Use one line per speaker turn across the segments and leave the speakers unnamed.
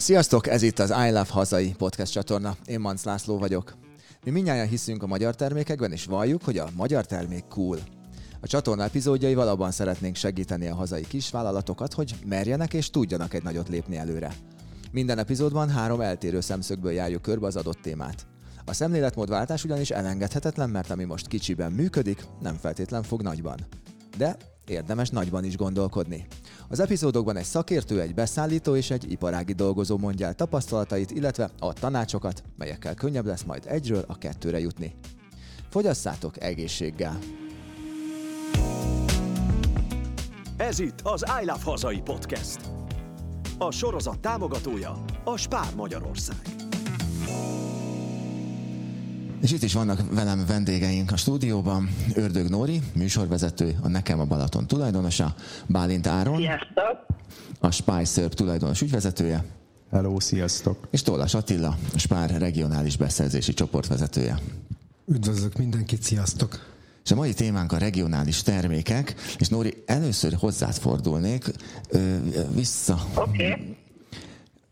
Sziasztok, ez itt az I Love Hazai podcast csatorna. Én Manc László vagyok. Mi mindjárt hiszünk a magyar termékekben, és valljuk, hogy a magyar termék cool. A csatorna epizódjaival abban szeretnénk segíteni a hazai kisvállalatokat, hogy merjenek és tudjanak egy nagyot lépni előre. Minden epizódban három eltérő szemszögből járjuk körbe az adott témát. A szemléletmódváltás ugyanis elengedhetetlen, mert ami most kicsiben működik, nem feltétlen fog nagyban. De érdemes nagyban is gondolkodni. Az epizódokban egy szakértő, egy beszállító és egy iparági dolgozó mondja el tapasztalatait, illetve a tanácsokat, melyekkel könnyebb lesz majd egyről a kettőre jutni. Fogyasszátok egészséggel!
Ez itt az I Love Hazai Podcast. A sorozat támogatója a Spár Magyarország.
És itt is vannak velem vendégeink a stúdióban. Ördög Nóri, műsorvezető, a Nekem a Balaton tulajdonosa, Bálint Áron,
Sziasztok!
a Szerb tulajdonos ügyvezetője,
Hello, sziasztok!
és Tollas Attila, a Spár regionális beszerzési csoportvezetője.
Üdvözlök mindenkit, sziasztok!
És a mai témánk a regionális termékek, és Nóri, először hozzád fordulnék, vissza.
Okay.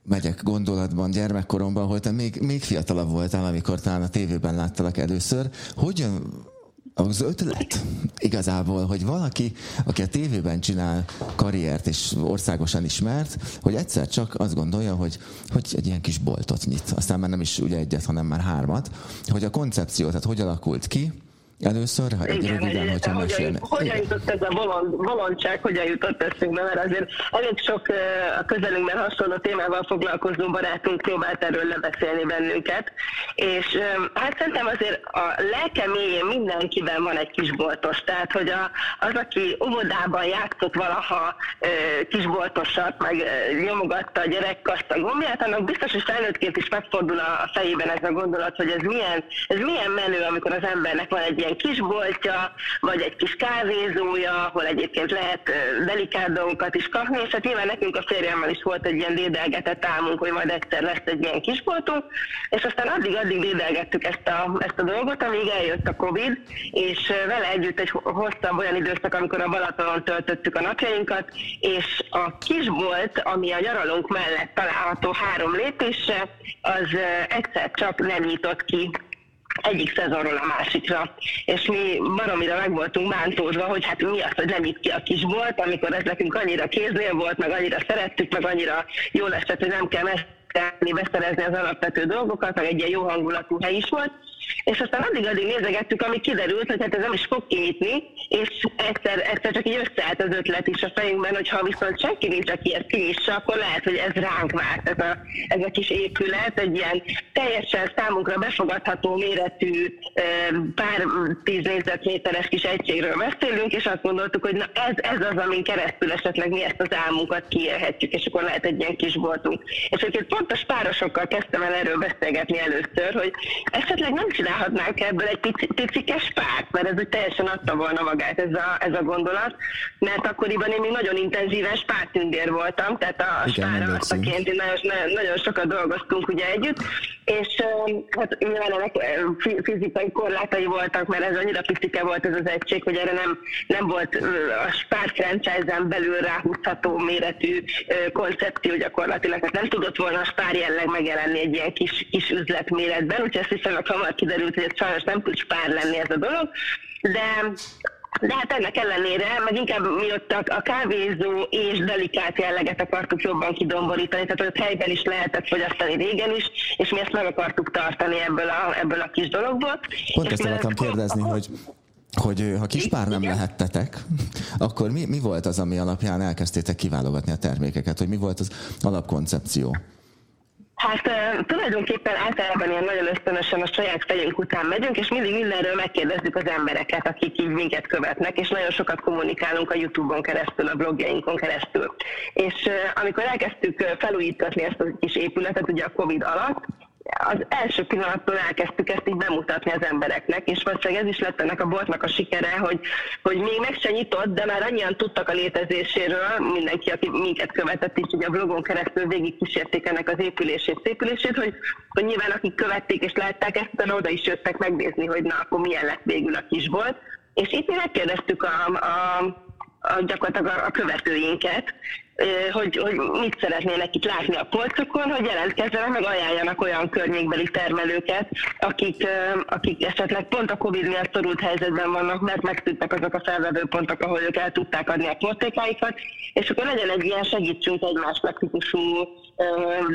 Megyek gondolatban gyermekkoromban, hogy te még, még fiatalabb voltál, amikor talán a tévében láttalak először. Hogyan az ötlet igazából, hogy valaki, aki a tévében csinál karriert és országosan ismert, hogy egyszer csak azt gondolja, hogy, hogy egy ilyen kis boltot nyit. Aztán már nem is ugye egyet, hanem már hármat. Hogy a koncepció, tehát hogy alakult ki, Először, ha egy
Igen,
röviden,
hogy
hogyha
hogyan,
mesélne.
hogyan jutott ez a bolond, bolondság, hogyan jutott eszünkbe, mert azért elég sok a közelünkben hasonló témával foglalkozó barátunk próbált erről lebeszélni bennünket, és hát szerintem azért a lelke mélyén mindenkiben van egy kisboltos, tehát hogy a, az, aki óvodában játszott valaha kisboltosat, meg nyomogatta a gyerekkaszt a gombját, annak biztos, hogy felnőttként is megfordul a a fejében ez a gondolat, hogy ez milyen, ez milyen menő, amikor az embernek van egy ilyen kis boltja, vagy egy kis kávézója, ahol egyébként lehet dolgokat is kapni, és hát nyilván nekünk a férjemmel is volt egy ilyen dédelgetett álmunk, hogy majd egyszer lesz egy ilyen kisboltunk, és aztán addig-addig dédelgettük ezt a, ezt a dolgot, amíg eljött a Covid, és vele együtt egy hosszabb olyan időszak, amikor a Balatonon töltöttük a napjainkat, és a kisbolt, ami a nyaralónk mellett található három lépésre, az egyszer csak nem nyitott ki egyik szezonról a másikra. És mi baromira meg voltunk bántózva, hogy hát mi az, hogy nem itt ki a kisbolt, amikor ez nekünk annyira kéznél volt, meg annyira szerettük, meg annyira jól esett, hogy nem kell mesélni, beszerezni az alapvető dolgokat, meg egy ilyen jó hangulatú hely is volt. És aztán addig-addig nézegettük, amíg kiderült, hogy hát ez nem is fog kinyitni, és egyszer, egyszer csak így összeállt az ötlet is a fejünkben, hogy ha viszont senki nincs, aki ezt kinyissa, akkor lehet, hogy ez ránk várt, ez a, ez a kis épület, egy ilyen teljesen számunkra befogadható méretű, pár tíz négyzetméteres kis egységről beszélünk, és azt gondoltuk, hogy na ez, ez az, amin keresztül esetleg mi ezt az álmunkat kiélhetjük, és akkor lehet egy ilyen kis boltunk. És egyébként pont a spárosokkal kezdtem el erről beszélgetni először, hogy esetleg nem csinálhatnánk ebből egy pici, picikes párt, mert ez úgy teljesen adta volna magát ez a, ez a gondolat, mert akkoriban én még nagyon intenzíven spártündér voltam, tehát a
Igen,
spára
emlékszünk.
aként nagyon, nagyon sokat dolgoztunk ugye együtt, és hát nyilván ennek fizikai korlátai voltak, mert ez annyira picike volt ez az egység, hogy erre nem, nem volt a Spár franchise-en belül ráhúzható méretű koncepció gyakorlatilag, tehát nem tudott volna a Spár jelleg megjelenni egy ilyen kis, kis üzlet méretben, úgyhogy ezt viszonylag hamar kiderült, hogy ez sajnos nem tud Spár lenni ez a dolog, de de hát ennek ellenére, meg inkább mi ott a, a kávézó és delikát jelleget akartuk jobban kidomborítani, tehát ott helyben is lehetett fogyasztani régen is, és mi ezt meg akartuk tartani ebből a, ebből a kis dologból.
Pont ezt akartam
ez-
kérdezni, hogy hogy ö, ha kispár nem lehettetek, akkor mi, mi volt az, ami alapján elkezdtétek kiválogatni a termékeket, hogy mi volt az alapkoncepció?
Hát tulajdonképpen általában ilyen nagyon ösztönösen a saját fejünk után megyünk, és mindig mindenről megkérdezzük az embereket, akik így minket követnek, és nagyon sokat kommunikálunk a YouTube-on keresztül, a blogjainkon keresztül. És amikor elkezdtük felújítatni ezt a kis épületet, ugye a Covid alatt, az első pillanattól elkezdtük ezt így bemutatni az embereknek, és valószínűleg ez is lett ennek a boltnak a sikere, hogy, hogy még meg se nyitott, de már annyian tudtak a létezéséről, mindenki, aki minket követett ugye a blogon keresztül végig kísérték ennek az épülését, szépülését, hogy, hogy nyilván akik követték és látták ezt, utána oda is jöttek megnézni, hogy na, akkor milyen lett végül a kisbolt. És itt mi megkérdeztük a, a a, gyakorlatilag a követőinket, hogy, hogy mit szeretnének itt látni a polcokon, hogy jelentkezzenek, meg ajánljanak olyan környékbeli termelőket, akik, akik esetleg pont a Covid miatt szorult helyzetben vannak, mert megtűntek azok a felvevő pontok, ahol ők el tudták adni a portékáikat, és akkor legyen egy ilyen segítsünk egymásnak típusú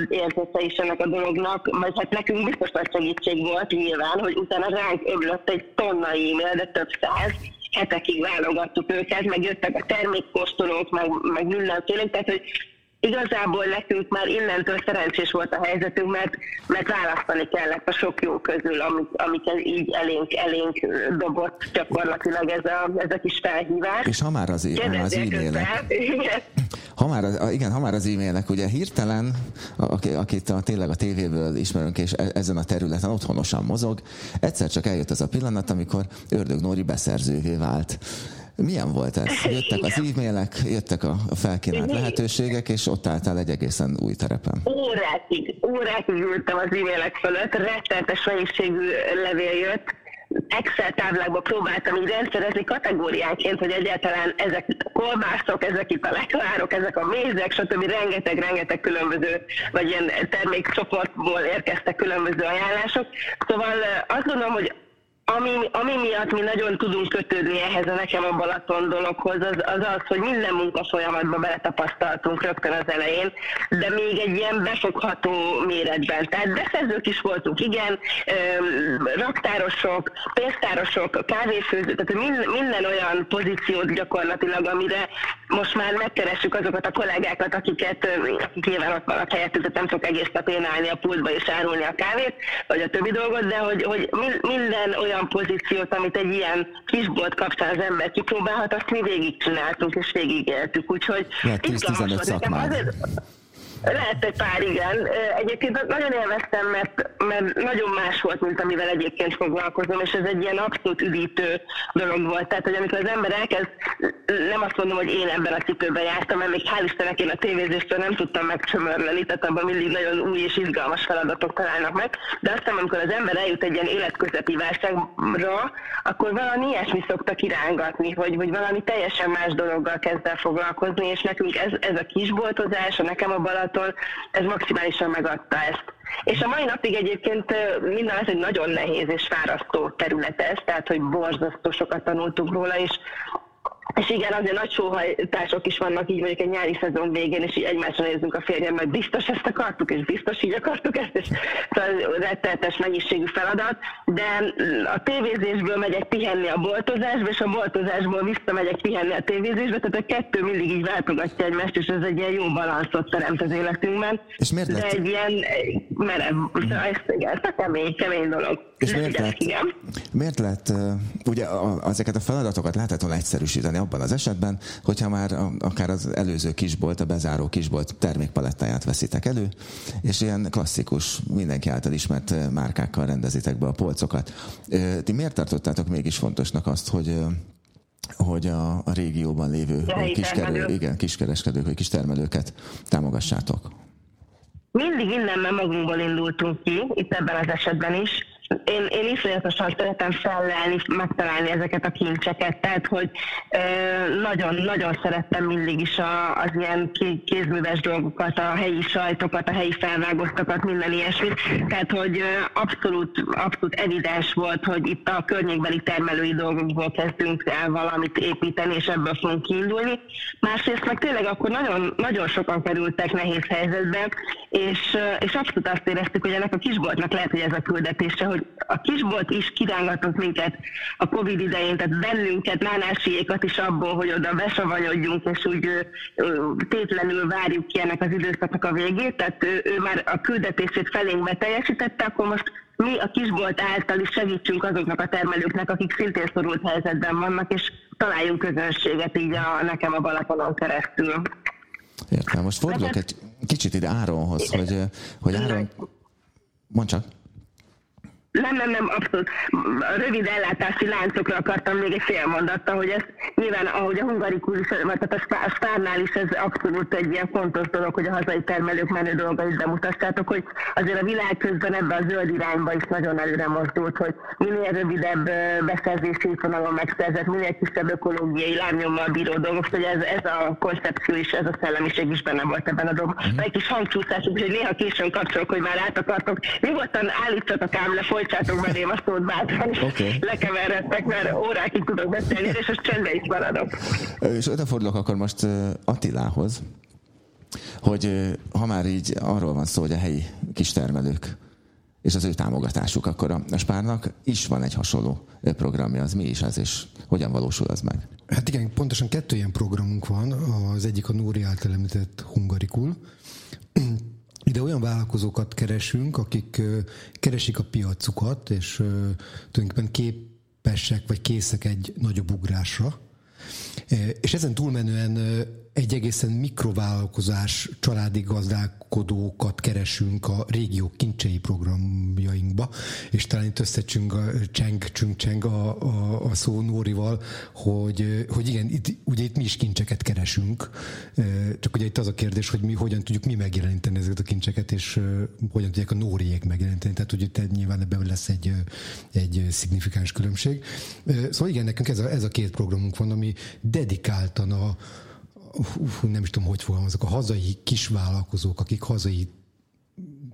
érzete is ennek a dolognak, majd hát nekünk biztos nagy segítség volt nyilván, hogy utána ránk öblött egy tonna e-mail, de több száz, hetekig válogattuk őket, meg jöttek a termékkóstolók, meg, meg mindenféle, tehát hogy igazából nekünk már innentől szerencsés volt a helyzetünk, mert, mert választani kellett a sok jó közül, amik, amiket így elénk, elénk dobott gyakorlatilag ez a, ez a kis felhívás.
És ha már az, már az e-mailek, ha már, igen, ha már az e-mailek, ugye hirtelen, akit a, tényleg a tévéből ismerünk, és e, ezen a területen otthonosan mozog, egyszer csak eljött az a pillanat, amikor Ördög Nóri beszerzővé vált. Milyen volt ez? Jöttek az e-mailek, jöttek a felkínált lehetőségek, és ott álltál egy egészen új terepen.
Órákig, órákig ültem az e-mailek fölött, rettenetes mennyiségű levél jött, Excel táblákba próbáltam így rendszerezni kategóriánként, hogy egyáltalán ezek a kolbászok, ezek itt a lekvárok, ezek a mézek, stb. rengeteg-rengeteg különböző, vagy ilyen termékcsoportból érkeztek különböző ajánlások. Szóval azt gondolom, hogy ami, ami miatt mi nagyon tudunk kötődni ehhez a nekem a Balaton dologhoz, az az, az hogy minden munka folyamatban beletapasztaltunk rögtön az elején, de még egy ilyen befogható méretben. Tehát beszerzők is voltunk, igen, raktárosok, pénztárosok, kávéfőzők, tehát minden, olyan pozíciót gyakorlatilag, amire most már megkeressük azokat a kollégákat, akiket, akik nyilván ott vannak helyettük, nem tudok egész nap én állni a pultba és árulni a kávét, vagy a többi dolgot, de hogy, hogy minden olyan olyan pozíciót, amit egy ilyen kisbolt kapcsán az ember kipróbálhat, azt mi végigcsináltunk és végigéltük. Úgyhogy
ja, 10-15 szakmád.
Lehet egy pár, igen. Egyébként nagyon élveztem, mert, mert nagyon más volt, mint amivel egyébként foglalkozom, és ez egy ilyen abszolút üdítő dolog volt. Tehát, hogy amikor az ember elkezd, nem azt mondom, hogy én ebben a cipőben jártam, mert még hál' Istennek én a tévézéstől nem tudtam megcsömörleni, tehát abban mindig nagyon új és izgalmas feladatok találnak meg, de aztán, amikor az ember eljut egy ilyen életközepi válságra, akkor valami ilyesmi szokta kirángatni, hogy, hogy valami teljesen más dologgal kezd el foglalkozni, és nekünk ez, ez a kisboltozás, a nekem a balat magától, ez maximálisan megadta ezt. És a mai napig egyébként minden ez egy nagyon nehéz és fárasztó terület ez, tehát hogy borzasztó sokat tanultunk róla, és és igen, azért nagy sóhajtások is vannak így mondjuk egy nyári szezon végén, és így egymásra nézzünk a férjem, mert biztos ezt akartuk, és biztos így akartuk ezt, és szóval rettenetes mennyiségű feladat, de a tévézésből megyek pihenni a boltozásba, és a boltozásból visszamegyek pihenni a tévézésbe, tehát a kettő mindig így váltogatja egymást, és ez egy ilyen jó balanszot teremt az életünkben.
És miért
lett? De egy ilyen merev, szóval ez, igen, kemény, kemény dolog.
És miért lett, igen. miért lett, ugye a, ezeket a feladatokat lehetett volna egyszerűsíteni abban az esetben, hogyha már akár az előző kisbolt, a bezáró kisbolt termékpalettáját veszitek elő, és ilyen klasszikus, mindenki által ismert márkákkal rendezitek be a polcokat. Ti miért tartottátok mégis fontosnak azt, hogy hogy a, a régióban lévő kiskerül, igen, kiskereskedők vagy kistermelőket támogassátok?
Mindig innen magunkból indultunk ki, itt ebben az esetben is, én, én iszonyatosan szeretem fellelni, megtalálni ezeket a kincseket, tehát hogy nagyon-nagyon szerettem mindig is a, az ilyen kézműves dolgokat, a helyi sajtokat, a helyi felvágoztakat, minden ilyesmit, tehát hogy abszolút, abszolút evidens volt, hogy itt a környékbeli termelői dolgokból kezdünk el valamit építeni, és ebből fogunk kiindulni. Másrészt meg tényleg akkor nagyon, nagyon sokan kerültek nehéz helyzetbe, és, és abszolút azt éreztük, hogy ennek a kisboltnak lehet, hogy ez a küldetése, hogy a kisbolt is kirángatott minket a Covid idején, tehát bennünket, nánásiékat is abból, hogy oda besavanyodjunk, és úgy tétlenül várjuk ki ennek az időszaknak a végét, tehát ő, ő már a küldetését felénk beteljesítette, akkor most mi a kisbolt által is segítsünk azoknak a termelőknek, akik szintén szorult helyzetben vannak, és találjunk közönséget így a, nekem a Balatonon keresztül.
Értem. Most fordulok egy kicsit ide Áronhoz, hogy, hogy Áron... Mondj csak.
Nem, nem, nem, abszolút. Rövid ellátási láncokra akartam még egy fél mondatta, hogy ez nyilván, ahogy a hungarikus is, tehát a Spárnál is ez abszolút egy ilyen fontos dolog, hogy a hazai termelők menő dolgait bemutassátok, hogy azért a világ közben ebbe a zöld irányba is nagyon előre mozdult, hogy minél rövidebb beszerzési vonalon megszerzett, minél kisebb ökológiai lábnyommal bíró dolgok, hogy ez, ez a koncepció is, ez a szellemiség is benne volt ebben a dolgban. Mm. Egy kis hangcsúszás, hogy néha későn kapcsolok, hogy már át akartok. Nyugodtan állítsatok ám le, folytsátok belém a szót bátran, okay. lekeveredtek, mert órákig tudok beszélni, és most csendbe is maradok.
És oda fordulok akkor most Attilához, hogy ha már így arról van szó, hogy a helyi kistermelők és az ő támogatásuk, akkor a, a Spárnak is van egy hasonló programja. Az mi is ez, és hogyan valósul az meg?
Hát igen, pontosan kettő ilyen programunk van. Az egyik a Nóri által említett Hungarikul. Ide olyan vállalkozókat keresünk, akik keresik a piacukat, és tulajdonképpen képesek vagy készek egy nagyobb ugrásra. És ezen túlmenően egy egészen mikrovállalkozás családi gazdálkodókat keresünk a régió kincsei programjainkba, és talán itt összecsünk a cseng, csünk, cseng a, a, a szó Nórival, hogy, hogy igen, itt, ugye itt mi is kincseket keresünk, csak ugye itt az a kérdés, hogy mi hogyan tudjuk mi megjeleníteni ezeket a kincseket, és hogyan tudják a Nóriék megjeleníteni, tehát hogy itt nyilván ebben lesz egy, egy szignifikáns különbség. Szóval igen, nekünk ez a, ez a két programunk van, ami dedikáltan a, nem is tudom, hogy fogalmazok, a hazai kisvállalkozók, akik hazai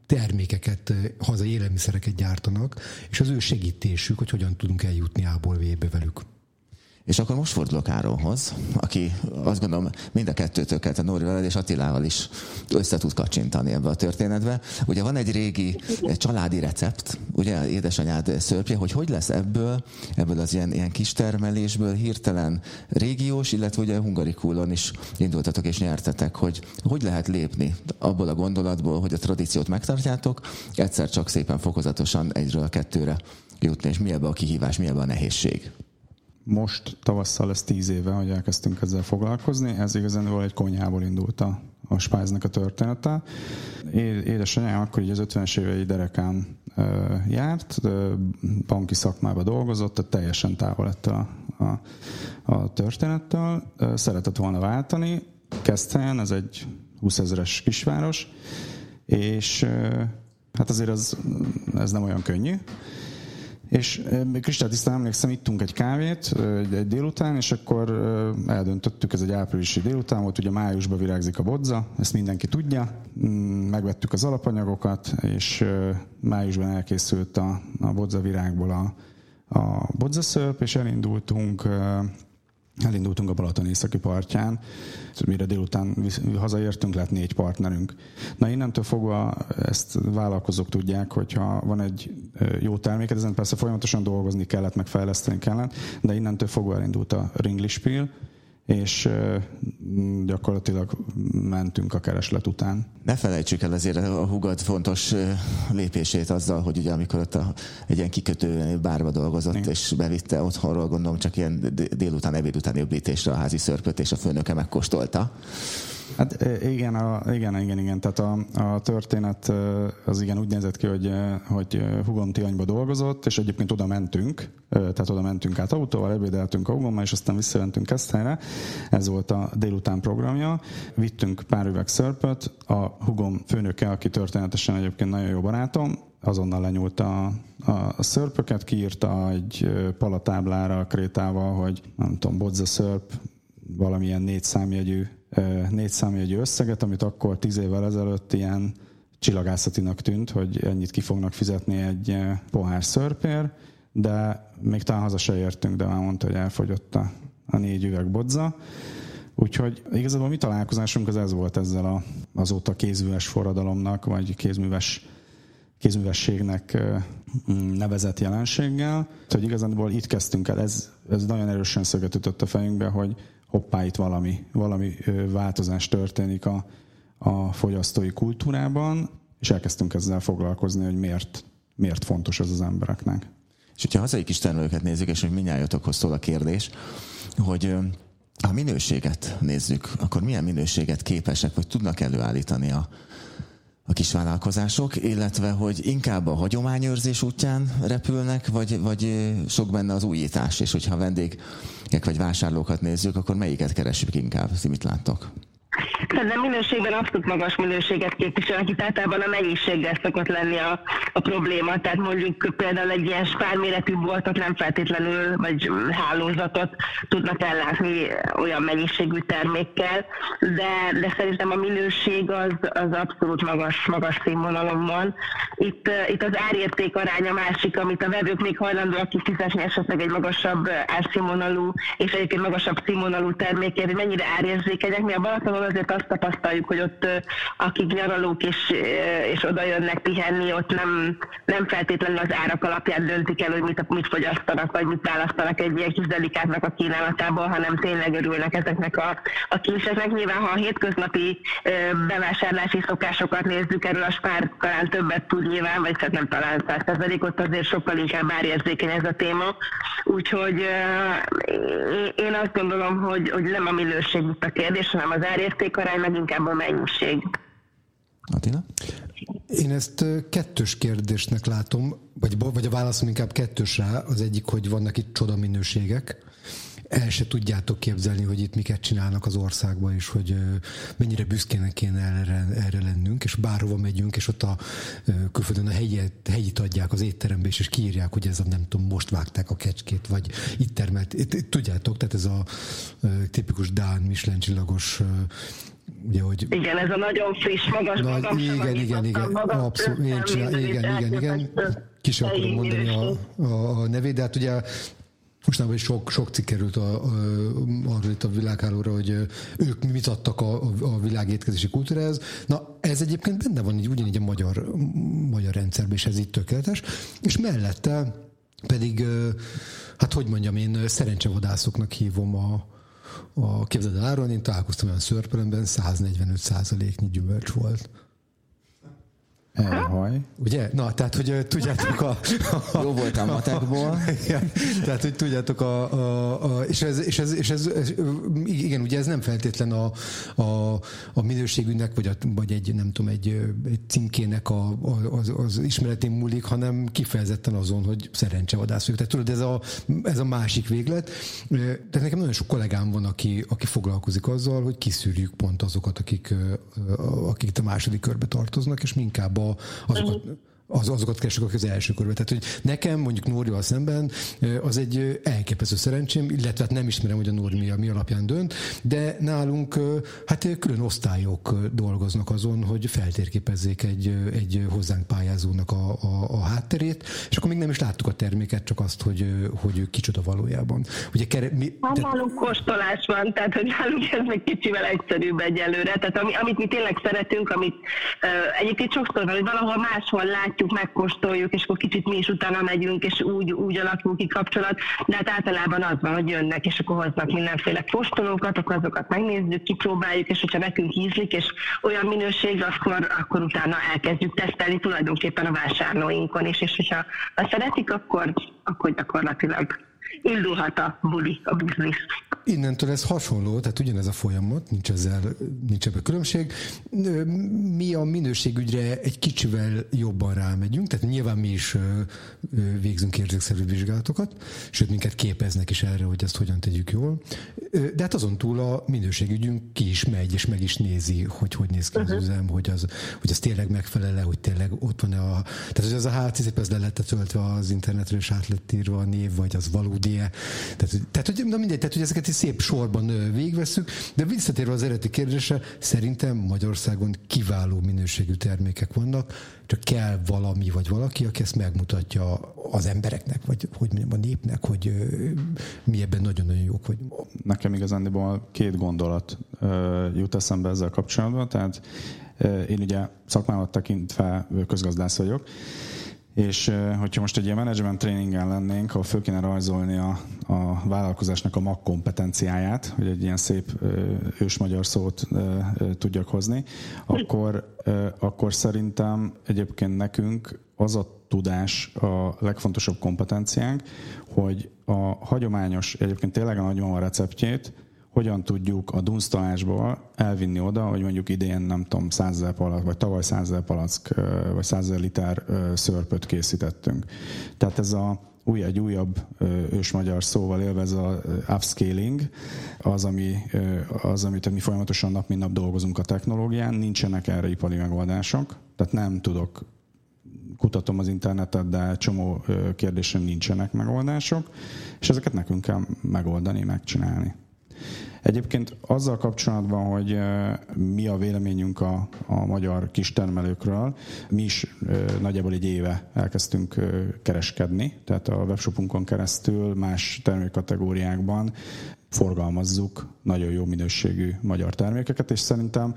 termékeket, hazai élelmiszereket gyártanak, és az ő segítésük, hogy hogyan tudunk eljutni A-ból velük.
És akkor most fordulok Áronhoz, aki azt gondolom mind a kettőtől kellett, Nóri veled és Attilával is össze tud kacsintani ebbe a történetbe. Ugye van egy régi családi recept, ugye édesanyád szörpje, hogy hogy lesz ebből, ebből az ilyen, ilyen kis termelésből hirtelen régiós, illetve ugye hungarikulon is indultatok és nyertetek, hogy hogy lehet lépni abból a gondolatból, hogy a tradíciót megtartjátok, egyszer csak szépen fokozatosan egyről a kettőre jutni, és mi ebbe a kihívás, mi ebbe a nehézség
most tavasszal lesz tíz éve, hogy elkezdtünk ezzel foglalkozni. Ez igazán egy konyhából indult a, a spájznak a története. Édesanyám akkor így az 50-es évei derekán járt, banki szakmába dolgozott, tehát teljesen távol lett a, a, a történettől. Szeretett volna váltani. Keszthelyen, ez egy 20 ezeres kisváros, és hát azért az, ez nem olyan könnyű. És kristálytisztán emlékszem, ittunk egy kávét egy, délután, és akkor eldöntöttük, ez egy áprilisi délután volt, ugye májusban virágzik a bodza, ezt mindenki tudja, megvettük az alapanyagokat, és májusban elkészült a, a bodza virágból a, a bodzaszörp, és elindultunk Elindultunk a Balaton északi partján, mire délután hazaértünk, lett négy partnerünk. Na innentől fogva ezt vállalkozók tudják, hogyha van egy jó terméket, ezen persze folyamatosan dolgozni kellett, meg fejleszteni kellett, de innentől fogva elindult a Ringlispiel, és gyakorlatilag mentünk a kereslet után.
Ne felejtsük el azért a hugad fontos lépését azzal, hogy ugye amikor ott a, egy ilyen kikötő bárba dolgozott, Igen. és bevitte otthonról, gondolom csak ilyen délután, ebéd utáni öblítésre a házi szörpöt, és a főnöke megkóstolta.
Hát igen, a, igen, igen, igen. Tehát a, a történet az igen úgy nézett ki, hogy, hogy hugom Tianyba dolgozott, és egyébként oda mentünk, tehát oda mentünk át autóval, ebédeltünk a hugommal, és aztán visszajöntünk Keszthelyre. Ez volt a délután programja. Vittünk pár üveg szörpöt, a hugom főnöke, aki történetesen egyébként nagyon jó barátom, azonnal lenyúlt a, a, a szörpöket, kiírta egy palatáblára krétával, hogy nem tudom, bodza szörp, valamilyen négy számjegyű négy számjegyű összeget, amit akkor tíz évvel ezelőtt ilyen csillagászatinak tűnt, hogy ennyit ki fognak fizetni egy pohár szörpér, de még talán haza se értünk, de már mondta, hogy elfogyott a, a négy üveg bodza. Úgyhogy igazából mi találkozásunk az ez volt ezzel a, azóta kézműves forradalomnak, vagy kézműves kézművességnek nevezett jelenséggel. Hogy igazából itt kezdtünk el, ez, ez nagyon erősen szöget ütött a fejünkbe, hogy hoppá, itt valami, valami változás történik a, a fogyasztói kultúrában, és elkezdtünk ezzel foglalkozni, hogy miért, miért fontos ez az embereknek.
És hogyha hazai kis termelőket nézzük, és hogy minnyájatokhoz szól a kérdés, hogy a minőséget nézzük, akkor milyen minőséget képesek, vagy tudnak előállítani a, a kisvállalkozások, illetve hogy inkább a hagyományőrzés útján repülnek, vagy, vagy sok benne az újítás, és hogyha vendégek vagy vásárlókat nézzük, akkor melyiket keresünk inkább? Mit láttok?
Szerintem minőségben abszolút magas minőséget képviselnek, itt általában a mennyiséggel szokott lenni a, a probléma. Tehát mondjuk például egy ilyen spárméretű boltot nem feltétlenül, vagy hálózatot tudnak ellátni olyan mennyiségű termékkel, de, de szerintem a minőség az, az abszolút magas, magas színvonalon van. Itt, itt az árérték aránya másik, amit a vevők még hajlandóak kifizetni esetleg egy magasabb árszínvonalú és egyébként magasabb színvonalú termékért, hogy mennyire árérzékenyek. Mi a Balatonon azért azt tapasztaljuk, hogy ott akik nyaralók és, és oda jönnek pihenni, ott nem, nem feltétlenül az árak alapján döntik el, hogy mit, mit fogyasztanak, vagy mit választanak egy ilyen kis delikátnak a kínálatából, hanem tényleg örülnek ezeknek a, a kincseknek. Nyilván, ha a hétköznapi bevásárlási szokásokat nézzük, erről a spár talán többet tud nyilván, vagy hát nem talán ott azért sokkal inkább árérzékeny ez a téma. Úgyhogy én azt gondolom, hogy, hogy nem a minőség a kérdés, hanem az árérték arány, meg inkább a mennyiség.
Attila?
Én ezt kettős kérdésnek látom, vagy, vagy a válaszom inkább kettős rá. Az egyik, hogy vannak itt csoda minőségek, el se tudjátok képzelni, hogy itt miket csinálnak az országban, és hogy mennyire büszkének kéne erre, erre lennünk, és bárhova megyünk, és ott a külföldön a hegyet, hegyit adják az étterembe, és, és kiírják, hogy ez a nem tudom, most vágták a kecskét, vagy itt termelt. Tudjátok, tehát ez a tipikus Dán Michelin csillagos
ugye, hogy... Igen, ez a nagyon friss, magas, Na,
magas igen, igen, igen, abszolút, én csinál, igen, igen, igen, ki sem akarom mondani a, a, a nevét, de hát ugye Mostanában is sok, sok cikk került a, a, arra itt a világhálóra, hogy ők mit adtak a, a, világ étkezési kultúrához. Na, ez egyébként benne van így, ugyanígy a magyar, magyar rendszerben, és ez így tökéletes. És mellette pedig, hát hogy mondjam, én szerencsevadászoknak hívom a, a képzeld el áron, én találkoztam olyan szörpelemben, 145 százaléknyi gyümölcs volt.
Elhaj.
Ugye? Na, tehát, hogy tudjátok a...
a Jó volt a matekból.
tehát, hogy tudjátok a... a, a és, ez, és, ez, és ez, ez, igen, ugye ez nem feltétlen a, a, a minőségűnek, vagy, a, vagy egy, nem tudom, egy, egy címkének a, a, az, az ismeretén múlik, hanem kifejezetten azon, hogy szerencsevadász vagyok. Tehát tudod, ez a, ez a másik véglet. De nekem nagyon sok kollégám van, aki, aki foglalkozik azzal, hogy kiszűrjük pont azokat, akik, akik a második körbe tartoznak, és inkább a あ、あ、そうか。Az, azokat keresek, akik az első körben. Tehát, hogy nekem mondjuk Nórival szemben az egy elképesztő szerencsém, illetve hát nem ismerem, hogy a Nóri mi, mi alapján dönt, de nálunk hát külön osztályok dolgoznak azon, hogy feltérképezzék egy, egy hozzánk pályázónak a, a, a hátterét, és akkor még nem is láttuk a terméket, csak azt, hogy, hogy kicsoda valójában.
Ugye, kere, mi, hát te... nálunk kóstolás van, tehát hogy nálunk ez még kicsivel egyszerűbb egyelőre. Tehát ami, amit mi tényleg szeretünk, amit uh, egyébként sokszor van, hogy valahol máshol látjuk, látjuk, megkóstoljuk, és akkor kicsit mi is utána megyünk, és úgy, úgy alakul ki kapcsolat, de hát általában az van, hogy jönnek, és akkor hoznak mindenféle kóstolókat, akkor azokat megnézzük, kipróbáljuk, és hogyha nekünk ízlik, és olyan minőség, akkor, akkor utána elkezdjük tesztelni tulajdonképpen a vásárlóinkon is, és hogyha ha szeretik, akkor, akkor gyakorlatilag indulhat a buli, a biznisz.
Innentől ez hasonló, tehát ugyanez a folyamat, nincs, ezzel, nincs ebben különbség. Mi a minőségügyre egy kicsivel jobban rámegyünk, tehát nyilván mi is végzünk érzékszerű vizsgálatokat, sőt minket képeznek is erre, hogy ezt hogyan tegyük jól. De hát azon túl a minőségügyünk ki is megy, és meg is nézi, hogy hogy néz ki az uh-huh. üzem, hogy az, hogy az tényleg megfelele, hogy tényleg ott van a... Tehát, hogy az a HC szép, ez le lett töltve az internetről, és át lett írva a név, vagy az valódi Tehát, tehát, hogy, na mindegy, tehát, hogy ezeket is szép sorban végvesszük, de visszatérve az eredeti kérdésre, szerintem Magyarországon kiváló minőségű termékek vannak, csak kell valami vagy valaki, aki ezt megmutatja az embereknek, vagy hogy mondjam, a népnek, hogy mi ebben nagyon-nagyon jók vagyunk.
Nekem igazándiból két gondolat jut eszembe ezzel kapcsolatban, tehát én ugye szakmámat tekintve közgazdász vagyok, és hogyha most egy ilyen management tréningen lennénk, ahol föl kéne rajzolni a, a vállalkozásnak a mag kompetenciáját, hogy egy ilyen szép ős magyar szót tudjak hozni, akkor, akkor szerintem egyébként nekünk az a tudás a legfontosabb kompetenciánk, hogy a hagyományos, egyébként tényleg a nagymama receptjét hogyan tudjuk a dunsztalásból elvinni oda, hogy mondjuk idén nem tudom, 100 palack, vagy tavaly 100 palack, vagy 100 liter szörpöt készítettünk. Tehát ez a új, egy újabb ősmagyar szóval élve ez a upscaling, az, ami, az, amit mi folyamatosan nap mint nap dolgozunk a technológián, nincsenek erre ipari megoldások, tehát nem tudok kutatom az internetet, de csomó kérdésre nincsenek megoldások, és ezeket nekünk kell megoldani, megcsinálni. Egyébként azzal kapcsolatban, hogy mi a véleményünk a, a magyar kistermelőkről, mi is nagyjából egy éve elkezdtünk kereskedni, tehát a webshopunkon keresztül más termékkategóriákban forgalmazzuk nagyon jó minőségű magyar termékeket, és szerintem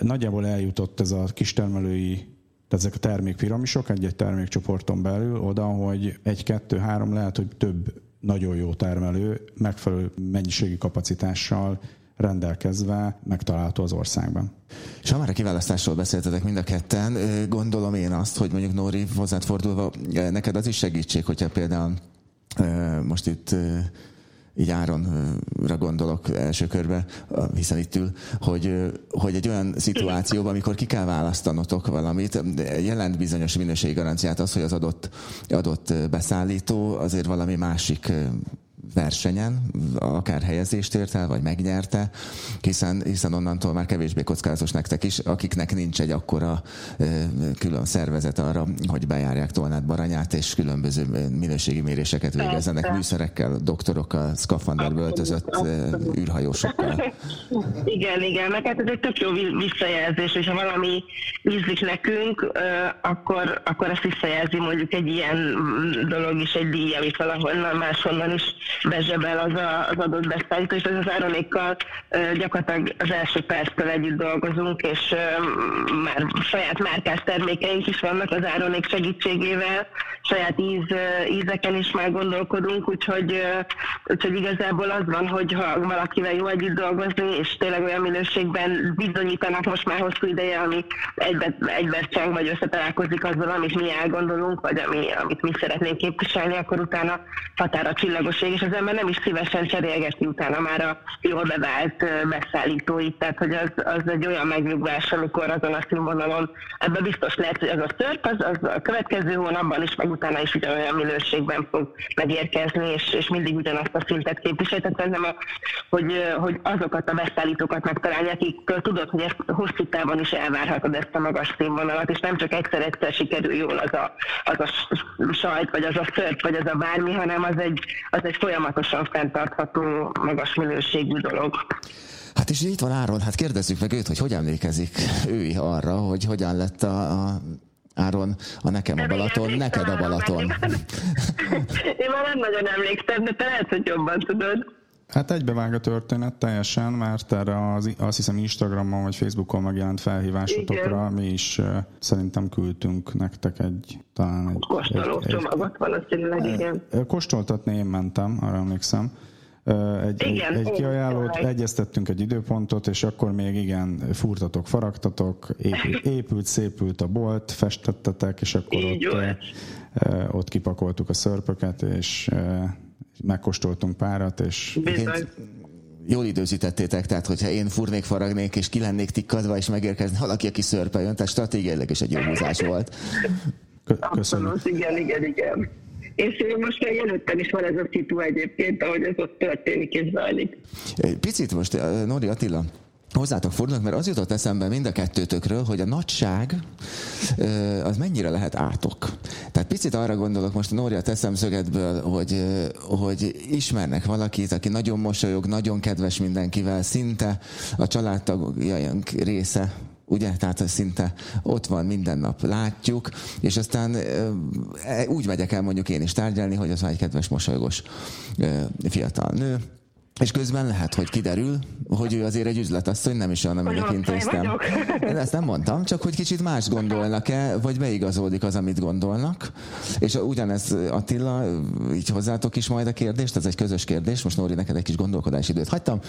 nagyjából eljutott ez a kistermelői tehát ezek a termékpiramisok egy-egy termékcsoporton belül oda, hogy egy, kettő, három, lehet, hogy több nagyon jó termelő, megfelelő mennyiségi kapacitással rendelkezve megtalálható az országban.
És ha már a kiválasztásról beszéltetek mind a ketten, gondolom én azt, hogy mondjuk Nóri hozzád fordulva, neked az is segítség, hogyha például most itt így Áronra gondolok első körbe, hiszen itt ül, hogy, hogy egy olyan szituációban, amikor ki kell választanotok valamit, jelent bizonyos minőségi garanciát az, hogy az adott, adott beszállító azért valami másik versenyen, akár helyezést ért el, vagy megnyerte, hiszen, hiszen onnantól már kevésbé kockázatos nektek is, akiknek nincs egy akkora külön szervezet arra, hogy bejárják Tolnát Baranyát, és különböző minőségi méréseket végezzenek műszerekkel, doktorokkal, szkafanderbe öltözött űrhajósokkal.
Igen, igen, meg hát ez egy tök jó visszajelzés, és ha valami ízlik nekünk, akkor, akkor ezt visszajelzi mondjuk egy ilyen dolog is, egy díj, amit valahonnan máshonnan is bezsebel az a, az adott beszállító, és ez az Áronékkal gyakorlatilag az első perctől együtt dolgozunk, és már saját márkás termékeink is vannak az Áronék segítségével, saját íz, ízeken is már gondolkodunk, úgyhogy, úgyhogy igazából az van, hogy ha valakivel jó együtt dolgozni, és tényleg olyan minőségben bizonyítanak most már hosszú ideje, ami egybe, egybecseng vagy összetalálkozik azzal, amit mi elgondolunk, vagy ami, amit mi szeretnénk képviselni, akkor utána határa csillagoség, és az ember nem is szívesen cserélgeti utána már a jól bevált beszállítóit, tehát hogy az, az egy olyan megnyugvás, amikor azon a színvonalon, ebben biztos lehet, hogy az a szörp, az, az a következő hónapban is, meg utána is ugyanolyan minőségben fog megérkezni, és, és mindig ugyanazt a szintet képvisel. Tehát nem, a, hogy, hogy azokat a beszállítókat megtalálni, akik tudod, hogy ezt hosszú távon is elvárhatod ezt a magas színvonalat, és nem csak egyszer-egyszer sikerül jól az a, az a sajt, vagy az a szörp, vagy az a bármi, hanem az egy, az egy folyamatosan fenntartható, magas minőségű dolog.
Hát és itt van Áron, hát kérdezzük meg őt, hogy hogy emlékezik ő arra, hogy hogyan lett a, a Áron, a nekem a Balaton, neked a Balaton.
Én már nem nagyon emlékszem, de te lehet, hogy jobban tudod.
Hát egybevág a történet teljesen, mert erre az, azt hiszem Instagramon vagy Facebookon megjelent felhívásotokra igen. mi is uh, szerintem küldtünk nektek egy talán egy...
Kóstoló csomagot valószínűleg, igen.
Kóstoltatni én mentem, arra emlékszem. Egy, igen, egy, egy kiajánlót, egyeztettünk egy időpontot, és akkor még igen, furtatok, faragtatok, épült, épült szépült a bolt, festettetek, és akkor ott, ott kipakoltuk a szörpöket, és megkóstoltunk párat, és...
Bizony.
Jól időzítettétek, tehát hogyha én furnék, faragnék, és ki lennék tikkadva, és megérkezni valaki, aki szörpe jön, tehát stratégiailag is egy jó húzás volt.
Köszönöm. Abszolút, igen, igen, igen. És most még előttem is van ez a szitu egyébként, ahogy ez ott történik és zajlik.
Picit most, eh, Nori Attila, hozzátok fordulok, mert az jutott eszembe mind a kettőtökről, hogy a nagyság az mennyire lehet átok. Tehát picit arra gondolok most a Nória teszemszögetből, hogy, hogy ismernek valakit, aki nagyon mosolyog, nagyon kedves mindenkivel, szinte a családtagjaink része, ugye? Tehát szinte ott van minden nap, látjuk, és aztán e, úgy megyek el mondjuk én is tárgyalni, hogy az egy kedves, mosolygos fiatal nő, és közben lehet, hogy kiderül, hogy ő azért egy üzletasszony, nem is olyan, aminek intéztem. Én ezt nem mondtam, csak hogy kicsit más gondolnak-e, vagy beigazódik az, amit gondolnak. És ugyanez Attila, így hozzátok is majd a kérdést, ez egy közös kérdés, most Nóri, neked egy kis gondolkodási időt hagytam,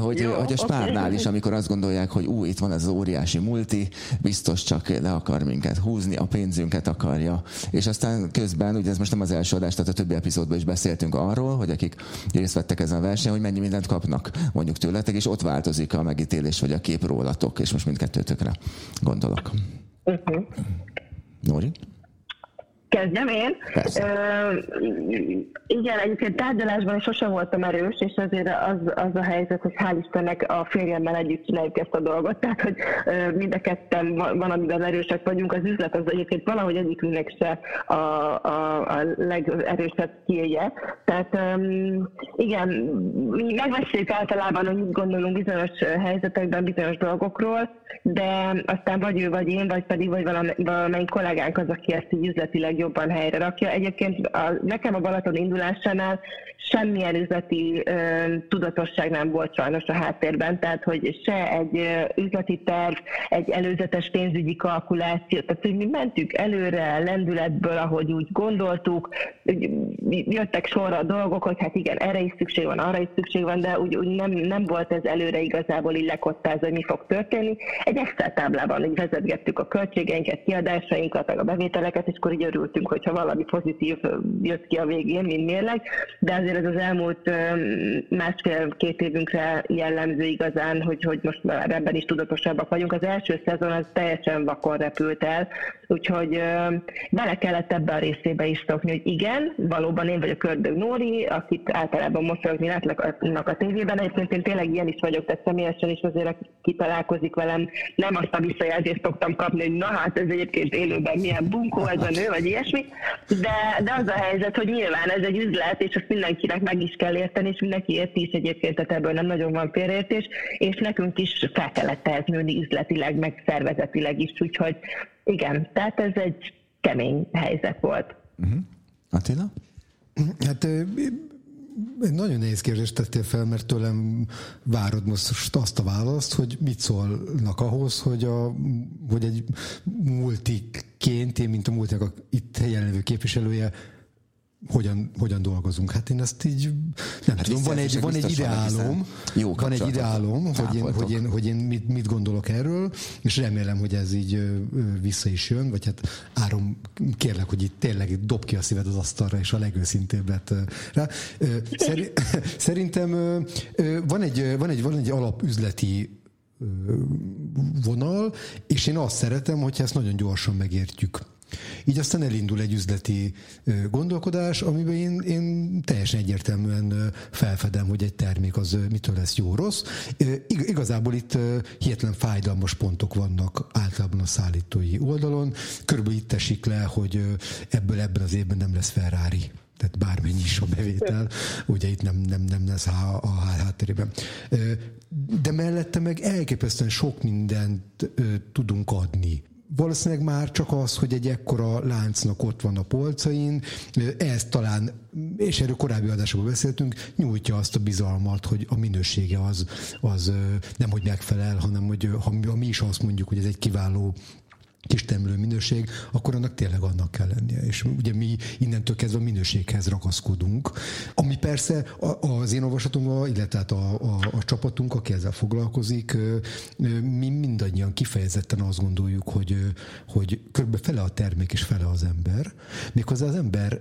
hogy, Jó, hogy a spárnál is, amikor azt gondolják, hogy ú, itt van ez az óriási multi, biztos csak le akar minket húzni, a pénzünket akarja. És aztán közben, ugye ez most nem az első adás, tehát a többi epizódban is beszéltünk arról, hogy akik részt vettek ezen a versenyen, hogy mennyi mindent kapnak mondjuk tőletek, és ott változik a megítélés vagy a kép rólatok, és most mindkettőtökre gondolok. Uh-huh. Nóri?
Kezdjem én. Ö, igen, egyébként tárgyalásban sosem voltam erős, és azért az, az a helyzet, hogy hál' Istennek a férjemmel együtt csináljuk ezt a dolgot, tehát hogy ö, mind a ketten van, amiben erősek vagyunk. Az üzlet az egyébként valahogy egyikünknek se a, a, a legerősebb kiélje. Tehát ö, igen, mi megbeszéljük általában, hogy mit gondolunk bizonyos helyzetekben, bizonyos dolgokról, de aztán vagy ő, vagy én, vagy pedig vagy valamelyik kollégánk az, aki ezt így üzletileg jobban helyre rakja. Egyébként a, nekem a Balaton indulásánál semmilyen üzleti ö, tudatosság nem volt sajnos a háttérben, tehát hogy se egy ö, üzleti terv, egy előzetes pénzügyi kalkuláció, tehát hogy mi mentünk előre lendületből, ahogy úgy gondoltuk, jöttek sorra a dolgok, hogy hát igen, erre is szükség van, arra is szükség van, de úgy, úgy nem, nem volt ez előre igazából így lekottázva, hogy mi fog történni. Egy Excel táblában így vezetgettük a költségeinket, kiadásainkat, meg a bevételeket, és akkor így örültünk, hogyha valami pozitív jött ki a végén, mint mérleg, de azért ez az elmúlt másfél-két évünkre jellemző igazán, hogy, hogy most már ebben is tudatosabbak vagyunk. Az első szezon az teljesen vakon repült el, úgyhogy bele kellett ebbe a részébe is szokni, hogy igen, valóban én vagyok Kördög Nóri, akit általában mosolyogni látnak a tévében, egyébként én tényleg ilyen is vagyok, tehát személyesen is azért, aki találkozik velem, nem azt a visszajelzést szoktam kapni, hogy na hát ez egyébként élőben milyen bunkó ez a nő, vagy ilyesmi, de, de az a helyzet, hogy nyilván ez egy üzlet, és azt mindenkinek meg is kell érteni, és mindenki érti is egyébként, tehát ebből nem nagyon van félreértés, és nekünk is fel kellett nőni üzletileg, meg szervezetileg is, úgyhogy igen, tehát ez egy kemény helyzet volt. Uh-huh.
Attila?
Hát egy nagyon nehéz kérdést tettél fel, mert tőlem várod most azt a választ, hogy mit szólnak ahhoz, hogy, a, hogy egy multiként, én mint a multiak itt jelenlévő képviselője, hogyan, hogyan dolgozunk. Hát én ezt így nem hát tudom, van egy, van egy ideálom, jó van egy ideálom, hogy én, hogy én, hogy én mit, mit gondolok erről, és remélem, hogy ez így vissza is jön, vagy hát Áron, kérlek, hogy itt tényleg dob ki a szíved az asztalra, és a legőszintébbet rá. Szerintem van egy, van egy, van egy alapüzleti vonal, és én azt szeretem, hogyha ezt nagyon gyorsan megértjük így aztán elindul egy üzleti gondolkodás, amiben én, én teljesen egyértelműen felfedem, hogy egy termék az mitől lesz jó-rossz. Igazából itt hihetlen fájdalmas pontok vannak általában a szállítói oldalon. Körülbelül itt esik le, hogy ebből ebben az évben nem lesz Ferrari tehát bármennyi is a bevétel, ugye itt nem, nem, nem lesz a, a háttérében. De mellette meg elképesztően sok mindent tudunk adni valószínűleg már csak az, hogy egy ekkora láncnak ott van a polcain, ez talán, és erről korábbi adásokban beszéltünk, nyújtja azt a bizalmat, hogy a minősége az, az nem hogy megfelel, hanem hogy ha mi is azt mondjuk, hogy ez egy kiváló kis termelő minőség, akkor annak tényleg annak kell lennie. És ugye mi innentől kezdve a minőséghez ragaszkodunk, ami persze az én olvasatomban, illetve hát a, a, a csapatunk, aki ezzel foglalkozik, mi mindannyian kifejezetten azt gondoljuk, hogy, hogy kb. fele a termék és fele az ember. Méghozzá az ember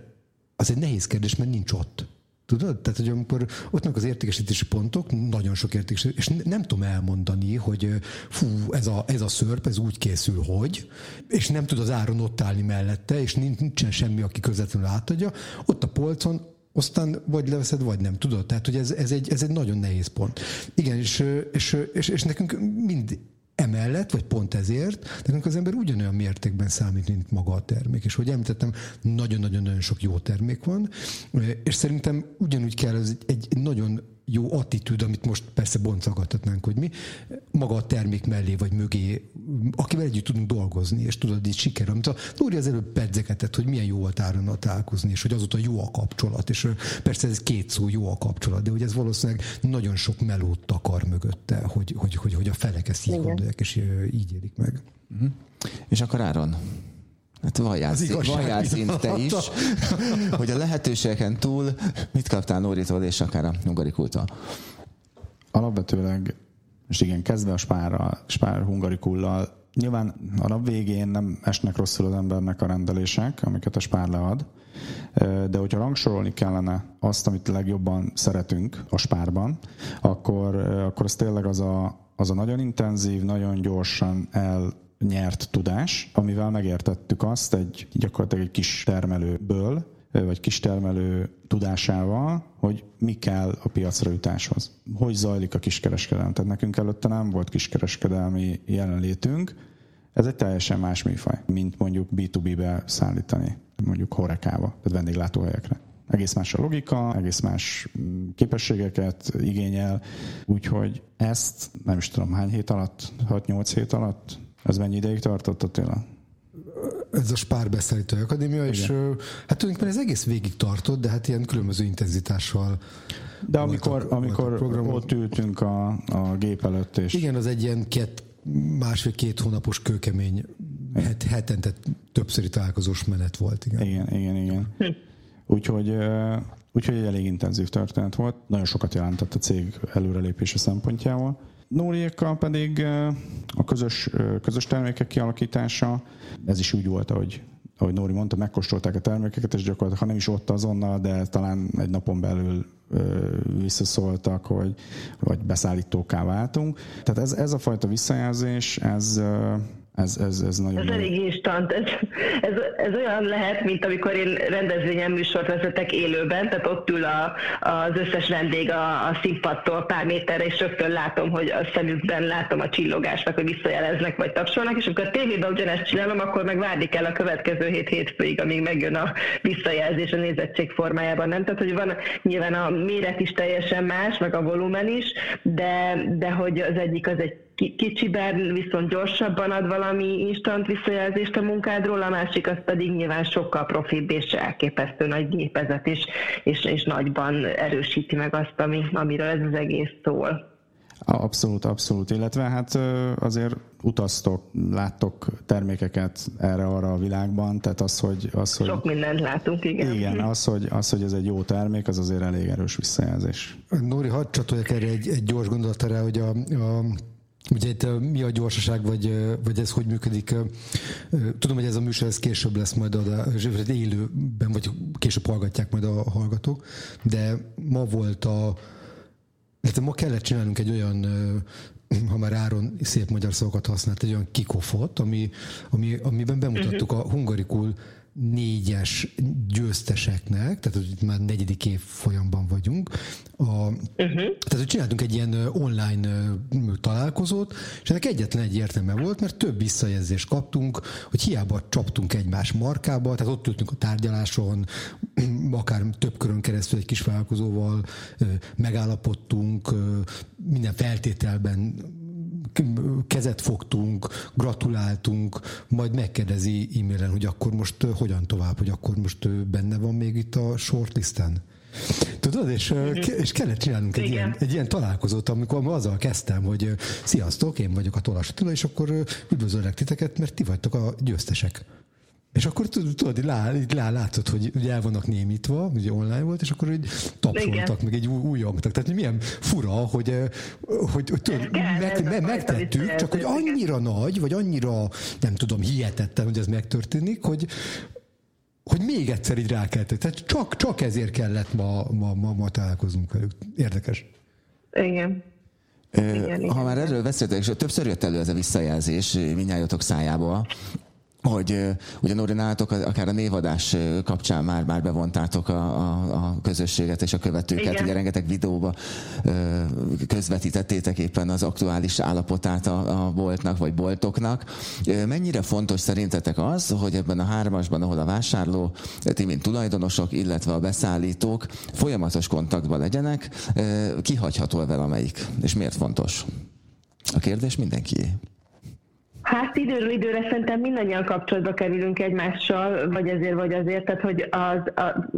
az egy nehéz kérdés, mert nincs ott. Tudod? Tehát, hogy amikor ott vannak az értékesítési pontok, nagyon sok értékesítés, és nem tudom elmondani, hogy fú, ez a, ez a szörp, ez úgy készül, hogy, és nem tud az áron ott állni mellette, és nincsen semmi, aki közvetlenül átadja, ott a polcon aztán vagy leveszed, vagy nem, tudod? Tehát, hogy ez, ez, egy, ez egy nagyon nehéz pont. Igen, és, és, és, és nekünk mind Emellett, vagy pont ezért, nekünk az ember ugyanolyan mértékben számít, mint maga a termék. És hogy említettem, nagyon-nagyon-nagyon sok jó termék van, és szerintem ugyanúgy kell ez egy, egy nagyon jó attitűd, amit most persze boncolgathatnánk, hogy mi, maga a termék mellé vagy mögé, akivel együtt tudunk dolgozni, és tudod, így siker. Amit a Nóri az előbb pedzegetett, hogy milyen jó volt Áronnal találkozni, és hogy azóta jó a kapcsolat, és persze ez két szó, jó a kapcsolat, de hogy ez valószínűleg nagyon sok melót takar mögötte, hogy, hogy, hogy, hogy a felek ezt így Igen. gondolják, és így élik meg. Uh-huh.
És akkor Áron, Hát szint te is, hogy a lehetőségeken túl mit kaptál Nóritól és akár a Hungarikultól?
Alapvetőleg, és igen, kezdve a spárral, spár Hungarikullal Nyilván a nap végén nem esnek rosszul az embernek a rendelések, amiket a spár lead, de hogyha rangsorolni kellene azt, amit legjobban szeretünk a spárban, akkor, akkor ez tényleg az a, az a nagyon intenzív, nagyon gyorsan el nyert tudás, amivel megértettük azt egy gyakorlatilag egy kis termelőből, vagy kistermelő tudásával, hogy mi kell a piacra jutáshoz. Hogy zajlik a kiskereskedelem. Tehát nekünk előtte nem volt kiskereskedelmi jelenlétünk, ez egy teljesen más műfaj, mint mondjuk B2B-be szállítani, mondjuk horekába, tehát vendéglátóhelyekre. Egész más a logika, egész más mm, képességeket igényel, úgyhogy ezt nem is tudom hány hét alatt, 6-8 hét alatt, ez mennyi ideig tartott Attila?
ez a Spár Beszállító Akadémia, Igen. és hát tulajdonképpen ez egész végig tartott, de hát ilyen különböző intenzitással.
De amikor, voltak, amikor voltak ott ültünk a, a gép előtt, és...
Igen, az egy ilyen két, másfél-két hónapos kőkemény, het, hetente többszöri találkozós menet volt.
Igen, igen, igen. igen. Úgyhogy, úgyhogy egy elég intenzív történet volt. Nagyon sokat jelentett a cég előrelépése szempontjából. Nóriékkal pedig a közös, közös termékek kialakítása, ez is úgy volt, ahogy, ahogy Nóri mondta, megkóstolták a termékeket, és gyakorlatilag, ha nem is ott azonnal, de talán egy napon belül visszaszóltak, hogy vagy beszállítóká váltunk. Tehát ez, ez a fajta visszajelzés, ez, ez, ez, ez nagyon
Ez elég instant. Ez, ez, ez olyan lehet, mint amikor én rendezvényen műsort vezetek élőben, tehát ott ül a, az összes vendég a, a színpadtól pár méterre, és rögtön látom, hogy a szemükben látom a csillogást, hogy visszajeleznek, vagy tapsolnak, és amikor a tévében ugyanezt csinálom, akkor meg várni kell a következő hét hétfőig, amíg megjön a visszajelzés a nézettség formájában. Nem? Tehát, hogy van nyilván a méret is teljesen más, meg a volumen is, de, de hogy az egyik az egy kicsiben viszont gyorsabban ad valami instant visszajelzést a munkádról, a másik az pedig nyilván sokkal profibb és elképesztő nagy gépezet is, és, és nagyban erősíti meg azt, ami, amiről ez az egész szól.
Abszolút, abszolút. Illetve hát azért utaztok, láttok termékeket erre-arra a világban, tehát az, hogy... Az, hogy
Sok mindent látunk, igen.
Igen, az hogy, az, hogy ez egy jó termék, az azért elég erős visszajelzés.
Nóri, hadd csatoljak erre egy, egy gyors gondolatára, hogy a, a Ugye itt mi a gyorsaság, vagy, vagy ez hogy működik? Tudom, hogy ez a műsor ez később lesz majd a élőben, vagy később hallgatják majd a hallgatók, de ma volt a hát ma kellett csinálnunk egy olyan ha már Áron szép magyar szavakat használt, egy olyan kikofot, ami, ami, amiben bemutattuk uh-huh. a hungarikul négyes győzteseknek, tehát hogy már negyedik év folyamban vagyunk. A, uh-huh. Tehát, hogy csináltunk egy ilyen online találkozót, és ennek egyetlen egy értelme volt, mert több visszajelzést kaptunk, hogy hiába csaptunk egymás markába, tehát ott ültünk a tárgyaláson, akár több körön keresztül egy kis vállalkozóval megállapodtunk, minden feltételben kezet fogtunk, gratuláltunk, majd megkérdezi e-mailen, hogy akkor most hogyan tovább, hogy akkor most benne van még itt a shortlisten. Tudod, és, mm-hmm. és kellett csinálnunk egy ilyen, egy ilyen találkozót, amikor azzal kezdtem, hogy sziasztok, én vagyok a Tolas Attila, és akkor üdvözöllek titeket, mert ti vagytok a győztesek. És akkor tudod, lá, lá, látszott, hogy ugye el vannak némítva, ugye online volt, és akkor így tapsoltak, meg egy új újongtak. Tehát milyen fura, hogy, eh, hogy, hogy tudod, meg, meg, megtettük, csak hogy annyira nagy, vagy annyira, nem tudom, hihetetlen, hogy ez megtörténik, hogy, hogy még egyszer így rákeltek. Tehát csak, csak ezért kellett ma, ma, ma, ma találkozunk velük. Érdekes.
Igen.
Igen, ha már erről beszéltek, és többször jött elő ez a visszajelzés minnyájatok szájából, hogy ugye Nóri nálatok akár a névadás kapcsán már, már bevontátok a, a, a közösséget és a követőket, Igen. ugye rengeteg videóba közvetítettétek éppen az aktuális állapotát a, a boltnak vagy boltoknak. Mennyire fontos szerintetek az, hogy ebben a hármasban, ahol a vásárló, ti mint tulajdonosok, illetve a beszállítók folyamatos kontaktban legyenek, kihagyható valamelyik, és miért fontos? A kérdés mindenkié.
Hát időről időre szerintem mindannyian kapcsolatba kerülünk egymással, vagy ezért, vagy azért, tehát hogy az, a,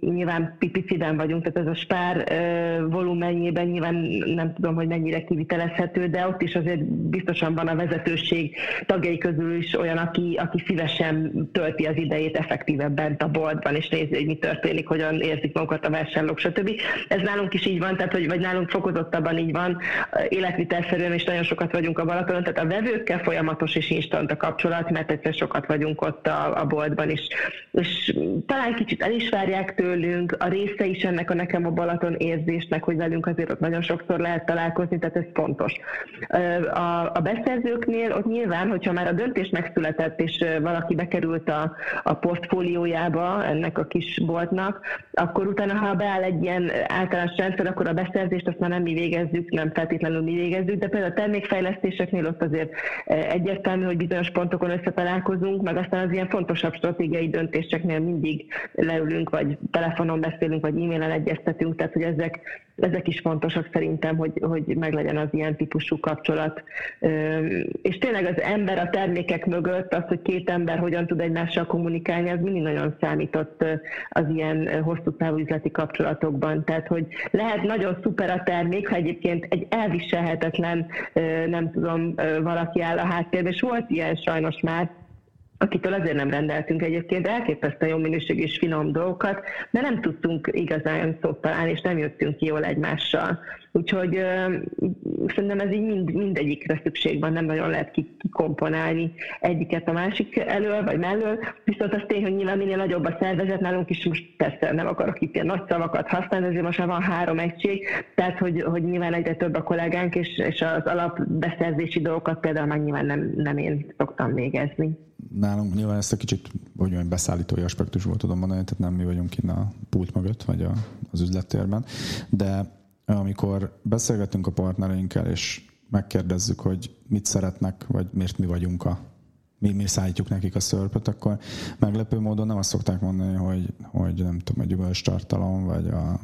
nyilván pipiciben vagyunk, tehát ez a spár uh, volumenjében nyilván nem tudom, hogy mennyire kivitelezhető, de ott is azért biztosan van a vezetőség tagjai közül is olyan, aki, aki szívesen tölti az idejét effektíven bent a boltban, és nézi, hogy mi történik, hogyan érzik magukat a vásárlók, stb. Ez nálunk is így van, tehát hogy, vagy nálunk fokozottabban így van, életvitelszerűen is nagyon sokat vagyunk a Balatonon, tehát a vevőkkel folyamatos és instant a kapcsolat, mert egyszer sokat vagyunk ott a, a boltban is. És talán kicsit el is várják tőlünk, a része is ennek a nekem a Balaton érzésnek, hogy velünk azért ott nagyon sokszor lehet találkozni, tehát ez fontos. A, a beszerzőknél ott nyilván, hogyha már a döntés megszületett, és valaki bekerült a, a portfóliójába ennek a kis boltnak, akkor utána, ha beáll egy ilyen általános rendszer, akkor a beszerzést azt már nem mi végezzük, nem feltétlenül mi végezzük, de például a termékfejlesztéseknél ott azért egyértelmű, hogy bizonyos pontokon összetalálkozunk, meg aztán az ilyen fontosabb stratégiai döntéseknél mindig leülünk, vagy telefonon beszélünk, vagy e-mailen egyeztetünk, tehát hogy ezek, ezek is fontosak szerintem, hogy, hogy meglegyen az ilyen típusú kapcsolat. És tényleg az ember a termékek mögött, az, hogy két ember hogyan tud egymással kommunikálni, az mindig nagyon számított az ilyen hosszú távú üzleti kapcsolatokban. Tehát, hogy lehet nagyon szuper a termék, ha egyébként egy elviselhetetlen, nem tudom, valaki áll a háttérben, és volt ilyen sajnos már, akitől azért nem rendeltünk egyébként elképesztően jó minőségű és finom dolgokat, de nem tudtunk igazán szót találni, és nem jöttünk ki jól egymással. Úgyhogy uh, szerintem ez így mind, mindegyikre szükség van, nem nagyon lehet kikomponálni egyiket a másik elől vagy mellől, viszont az tény, hogy nyilván minél nagyobb a szervezet, nálunk is most persze nem akarok itt ilyen nagy szavakat használni, azért most már van három egység, tehát hogy, hogy nyilván egyre több a kollégánk, és, és az alapbeszerzési dolgokat például már nyilván nem, nem én szoktam végezni
nálunk nyilván ezt a kicsit, hogy olyan beszállítói aspektusból tudom mondani, tehát nem mi vagyunk innen a pult mögött, vagy a, az üzlettérben, de amikor beszélgetünk a partnereinkkel, és megkérdezzük, hogy mit szeretnek, vagy miért mi vagyunk a mi, mi szállítjuk nekik a szörpöt, akkor meglepő módon nem azt szokták mondani, hogy, hogy nem tudom, a gyümölcstartalom, vagy a,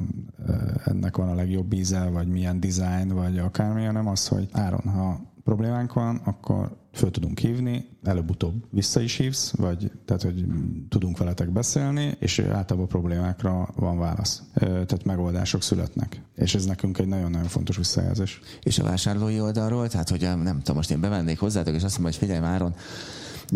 ennek van a legjobb íze, vagy milyen design, vagy akármi, hanem az, hogy Áron, ha problémánk van, akkor föl tudunk hívni, előbb-utóbb vissza is hívsz, vagy tehát, hogy tudunk veletek beszélni, és általában problémákra van válasz. Tehát megoldások születnek. És ez nekünk egy nagyon-nagyon fontos visszajelzés.
És a vásárlói oldalról, tehát hogy nem tudom, most én bevennék hozzátok, és azt mondom, hogy figyelj Máron,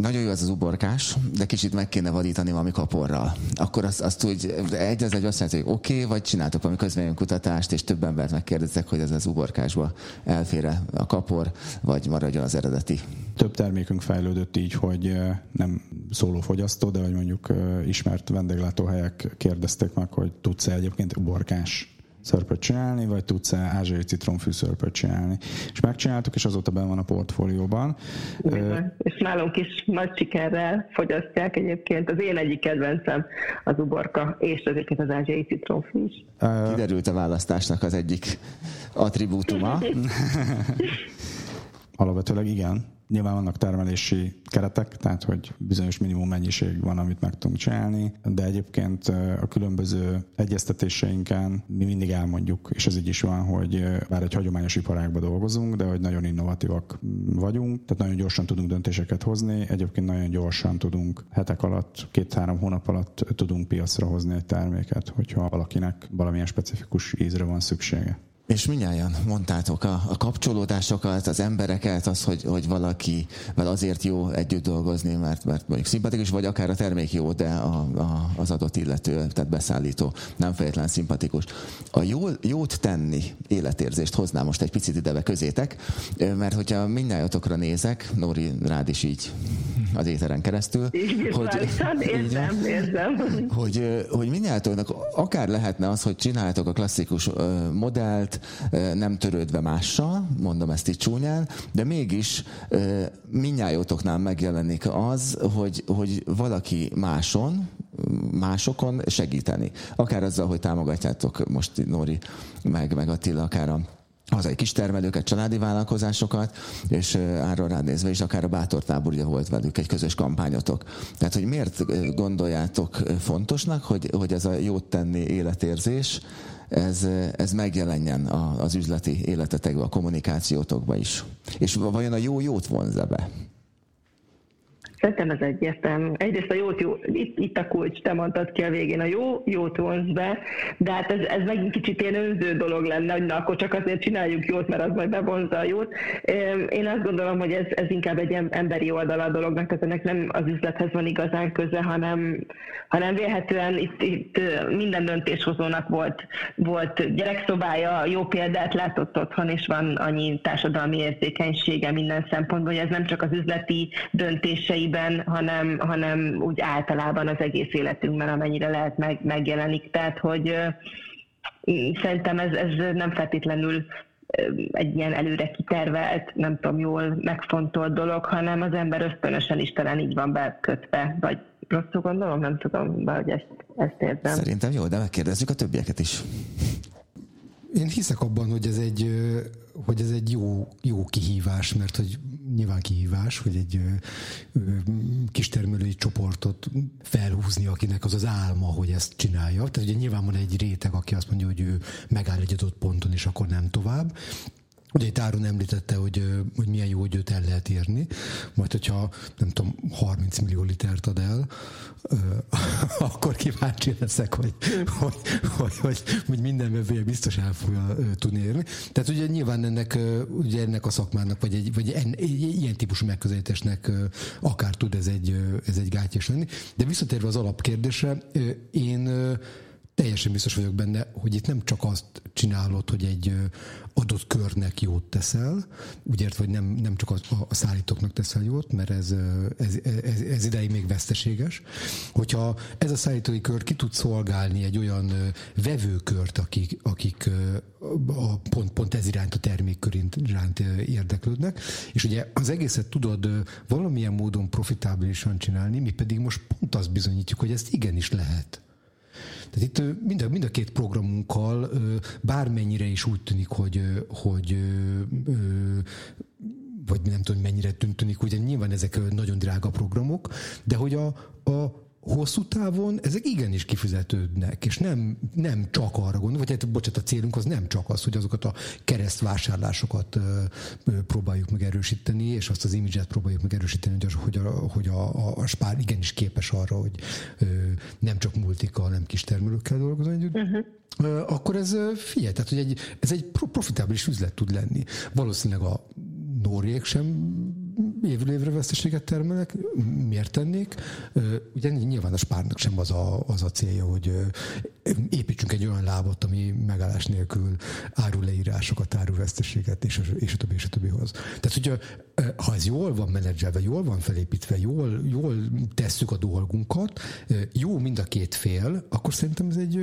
nagyon jó az az uborkás, de kicsit meg kéne vadítani valami kaporral. Akkor azt, azt úgy egy az egy azt jelenti, hogy oké, okay, vagy csináltok valami kutatást, és több embert megkérdezek, hogy ez az uborkásba elfér a kapor, vagy maradjon az eredeti.
Több termékünk fejlődött így, hogy nem szóló fogyasztó, de hogy mondjuk ismert vendéglátóhelyek kérdezték meg, hogy tudsz-e egyébként uborkás szörpöt csinálni, vagy tudsz-e ázsiai citromfű szörpöt csinálni. És megcsináltuk, és azóta benne van a portfólióban.
Igen, és nálunk is nagy sikerrel fogyasztják egyébként. Az én egyik kedvencem az uborka, és azért az ázsiai citromfű is.
Kiderült a választásnak az egyik attribútuma.
Alapvetőleg igen. Nyilván vannak termelési keretek, tehát hogy bizonyos minimum mennyiség van, amit meg tudunk csinálni, de egyébként a különböző egyeztetéseinken mi mindig elmondjuk, és ez így is van, hogy bár egy hagyományos iparágban dolgozunk, de hogy nagyon innovatívak vagyunk, tehát nagyon gyorsan tudunk döntéseket hozni, egyébként nagyon gyorsan tudunk hetek alatt, két-három hónap alatt tudunk piacra hozni egy terméket, hogyha valakinek valamilyen specifikus ízre van szüksége.
És minnyáján mondtátok a, a kapcsolódásokat, az embereket, az, hogy, hogy valakivel azért jó együtt dolgozni, mert, mert mondjuk szimpatikus, vagy akár a termék jó, de a, a, az adott illető, tehát beszállító nem feltétlenül szimpatikus. A jó, jót tenni életérzést hoznám most egy picit idebe közétek, mert hogyha mindnyájatokra nézek, Nóri rád is így az éteren keresztül,
hogy, érzem, érzem.
hogy, hogy mindnyájatoknak akár lehetne az, hogy csináljátok a klasszikus modellt, nem törődve mással, mondom ezt itt csúnyán, de mégis minnyájótoknál megjelenik az, hogy, hogy valaki máson, másokon segíteni. Akár azzal, hogy támogatjátok most Nóri meg, meg Attila, akár a hazai kistermelőket, családi vállalkozásokat, és arra ránézve is akár a Bátortábor ugye volt velük egy közös kampányotok. Tehát, hogy miért gondoljátok fontosnak, hogy, hogy ez a jót tenni életérzés, ez, ez megjelenjen az üzleti életetekben, a kommunikációtokban is. És vajon a jó jót vonza be?
Szerintem ez egyértelmű. Egyrészt a jót, jó, itt, itt a kulcs, te mondtad ki a végén, a jó, jót vonz be, de hát ez, ez megint kicsit ilyen önző dolog lenne, hogy na, akkor csak azért csináljuk jót, mert az majd bevonza a jót. Én azt gondolom, hogy ez, ez inkább egy emberi oldala a dolognak, tehát ennek nem az üzlethez van igazán köze, hanem, hanem vélhetően itt, itt minden döntéshozónak volt, volt gyerekszobája, jó példát látott otthon, és van annyi társadalmi érzékenysége minden szempontból, hogy ez nem csak az üzleti döntései életében, hanem, hanem úgy általában az egész életünkben, amennyire lehet meg, megjelenik. Tehát, hogy szerintem ez, ez nem feltétlenül egy ilyen előre kitervelt, nem tudom, jól megfontolt dolog, hanem az ember ösztönösen is talán így van bekötve, vagy rosszul gondolom, nem tudom, hogy ezt, ezt érzem.
Szerintem jó, de megkérdezzük a többieket is.
Én hiszek abban, hogy ez egy, hogy ez egy jó, jó kihívás, mert hogy nyilván kihívás, hogy egy kistermelői csoportot felhúzni, akinek az az álma, hogy ezt csinálja. Tehát ugye nyilván van egy réteg, aki azt mondja, hogy ő megáll egy adott ponton, és akkor nem tovább. Ugye itt Áron említette, hogy, hogy milyen jó, hogy őt el lehet érni, majd hogyha nem tudom, 30 millió litert ad el, akkor kíváncsi leszek, hogy, hogy, hogy, hogy, hogy minden vevője biztos el fogja tudni érni. Tehát ugye nyilván ennek, ugye ennek a szakmának, vagy egy, vagy en, egy ilyen típusú megközelítésnek akár tud ez egy, ez egy gátyás lenni. De visszatérve az alapkérdésre, én teljesen biztos vagyok benne, hogy itt nem csak azt csinálod, hogy egy adott körnek jót teszel, úgy ért, hogy nem, nem csak a, a szállítóknak teszel jót, mert ez, ez, ez, ez ideig még veszteséges. Hogyha ez a szállítói kör ki tud szolgálni egy olyan vevőkört, akik, akik a, pont, pont ez iránt a termékkör iránt érdeklődnek, és ugye az egészet tudod valamilyen módon profitábilisan csinálni, mi pedig most pont azt bizonyítjuk, hogy ezt igenis lehet. Tehát itt mind a, mind a két programunkkal bármennyire is úgy tűnik, hogy, hogy vagy nem tudom, mennyire tűnik, ugye nyilván ezek nagyon drága programok, de hogy a, a hosszú távon ezek igenis kifizetődnek, és nem, nem csak arra gondol, vagy hát, bocsánat, a célunk az nem csak az, hogy azokat a keresztvásárlásokat próbáljuk meg erősíteni, és azt az imidzset próbáljuk meg erősíteni, hogy a, hogy a, hogy a, a, a spár igenis képes arra, hogy nem csak multika, hanem kis termelőkkel dolgozni. Uh-huh akkor ez figyelj, tehát hogy egy, ez egy profitábilis üzlet tud lenni. Valószínűleg a Nóriék sem évről évre veszteséget termelnek, miért tennék? Ugye nyilván a spárnak sem az a, az a célja, hogy építsünk egy olyan lábot, ami megállás nélkül árul leírásokat, árul veszteséget, és és a többi, és a többi hoz. Tehát, hogy ha ez jól van menedzselve, jól van felépítve, jól, jól tesszük a dolgunkat, jó mind a két fél, akkor szerintem ez egy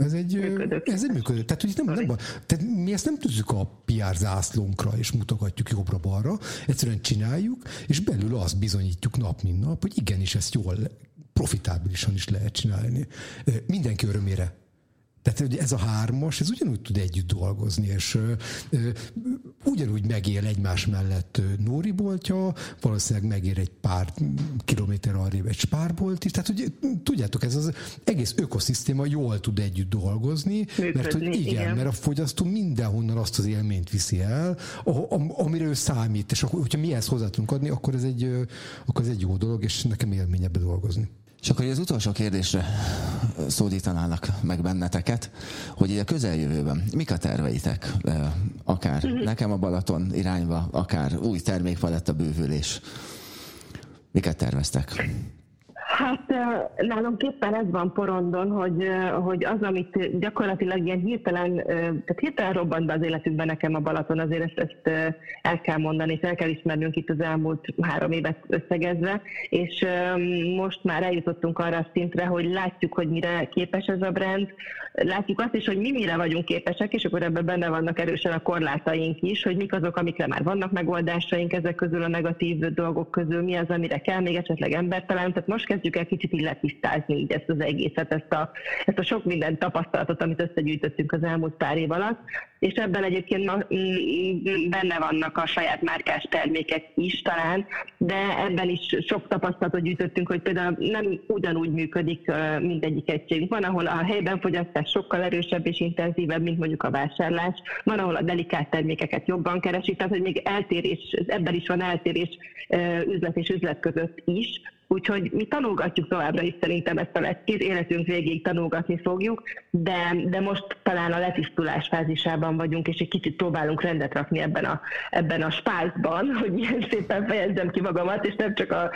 ez egy, ez egy működő. Tehát, hogy nem, nem, tehát mi ezt nem tűzzük a PR zászlónkra, és mutogatjuk jobbra-balra, egyszerűen csináljuk, és belül azt bizonyítjuk nap, mint nap, hogy igenis ezt jól, profitábilisan is lehet csinálni. Mindenki örömére. Tehát hogy ez a hármas, ez ugyanúgy tud együtt dolgozni, és ugyanúgy megél egymás mellett Nóri boltja, valószínűleg megér egy pár kilométer arrébb egy spárbolt is, tehát hogy tudjátok, ez az egész ökoszisztéma jól tud együtt dolgozni, Működni, mert hogy igen, igen, mert a fogyasztó mindenhonnan azt az élményt viszi el, amire ő számít, és akkor, hogyha mi ezt hozzá tudunk adni, akkor ez egy, akkor ez egy jó dolog, és nekem élményebb dolgozni.
És akkor az utolsó kérdésre szólítanának meg benneteket, hogy a közeljövőben mik a terveitek? Akár uh-huh. nekem a Balaton irányba, akár új termékpaletta bővülés. Miket terveztek?
Hát nálunk éppen ez van porondon, hogy, hogy az, amit gyakorlatilag ilyen hirtelen, tehát hirtelen robbant be az életükben nekem a Balaton, azért ezt, ezt el kell mondani, és el kell ismernünk itt az elmúlt három évet összegezve, és most már eljutottunk arra a szintre, hogy látjuk, hogy mire képes ez a brand, látjuk azt is, hogy mi mire vagyunk képesek, és akkor ebben benne vannak erősen a korlátaink is, hogy mik azok, amikre már vannak megoldásaink ezek közül a negatív dolgok közül, mi az, amire kell még esetleg embertelen. Tehát most kezdjük kezdjük el kicsit így letisztázni így ezt az egészet, ezt a, ezt a sok minden tapasztalatot, amit összegyűjtöttünk az elmúlt pár év alatt, és ebben egyébként benne vannak a saját márkás termékek is talán, de ebben is sok tapasztalatot gyűjtöttünk, hogy például nem ugyanúgy működik mindegyik egységünk. Van, ahol a helyben fogyasztás sokkal erősebb és intenzívebb, mint mondjuk a vásárlás. Van, ahol a delikát termékeket jobban keresik, tehát hogy még eltérés, ebben is van eltérés üzlet és üzlet között is. Úgyhogy mi tanulgatjuk továbbra is szerintem ezt a leckét, életünk végéig tanulgatni fogjuk, de, de most talán a letisztulás fázisában vagyunk, és egy kicsit próbálunk rendet rakni ebben a, ebben a spájzban, hogy ilyen szépen fejezzem ki magamat, és nem csak a,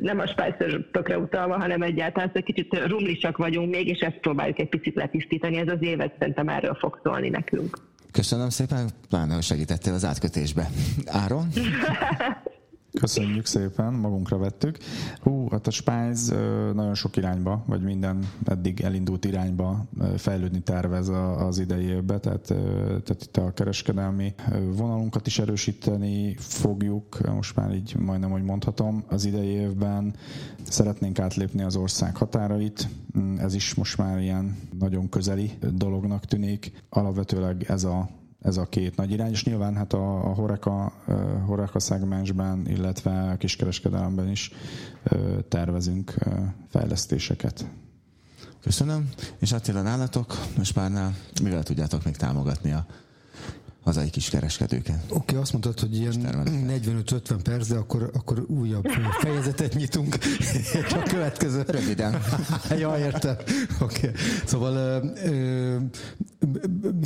nem a spájzörökre utalva, hanem egyáltalán egy kicsit rumlisak vagyunk még, és ezt próbáljuk egy picit letisztítani. Ez az évet szerintem erről fog szólni nekünk.
Köszönöm szépen, pláne, hogy segítettél az átkötésbe. Áron?
Köszönjük szépen, magunkra vettük. Hú, hát a Spice nagyon sok irányba, vagy minden eddig elindult irányba fejlődni tervez az idei évben, tehát, tehát itt a kereskedelmi vonalunkat is erősíteni fogjuk, most már így majdnem, hogy mondhatom, az idei évben szeretnénk átlépni az ország határait, ez is most már ilyen nagyon közeli dolognak tűnik. Alapvetőleg ez a ez a két nagy irány, és nyilván hát a, a Horeca, Horeca szegmensben, illetve a kiskereskedelemben is tervezünk fejlesztéseket.
Köszönöm, és Attila nálatok, most már mivel tudjátok még támogatni a hazai kiskereskedőket.
Oké, okay, azt mondtad, hogy ilyen 45-50 perc, de akkor, akkor újabb fejezetet nyitunk. Csak következő.
Röviden.
ja, értem. Oké. Okay. Szóval ö, ö,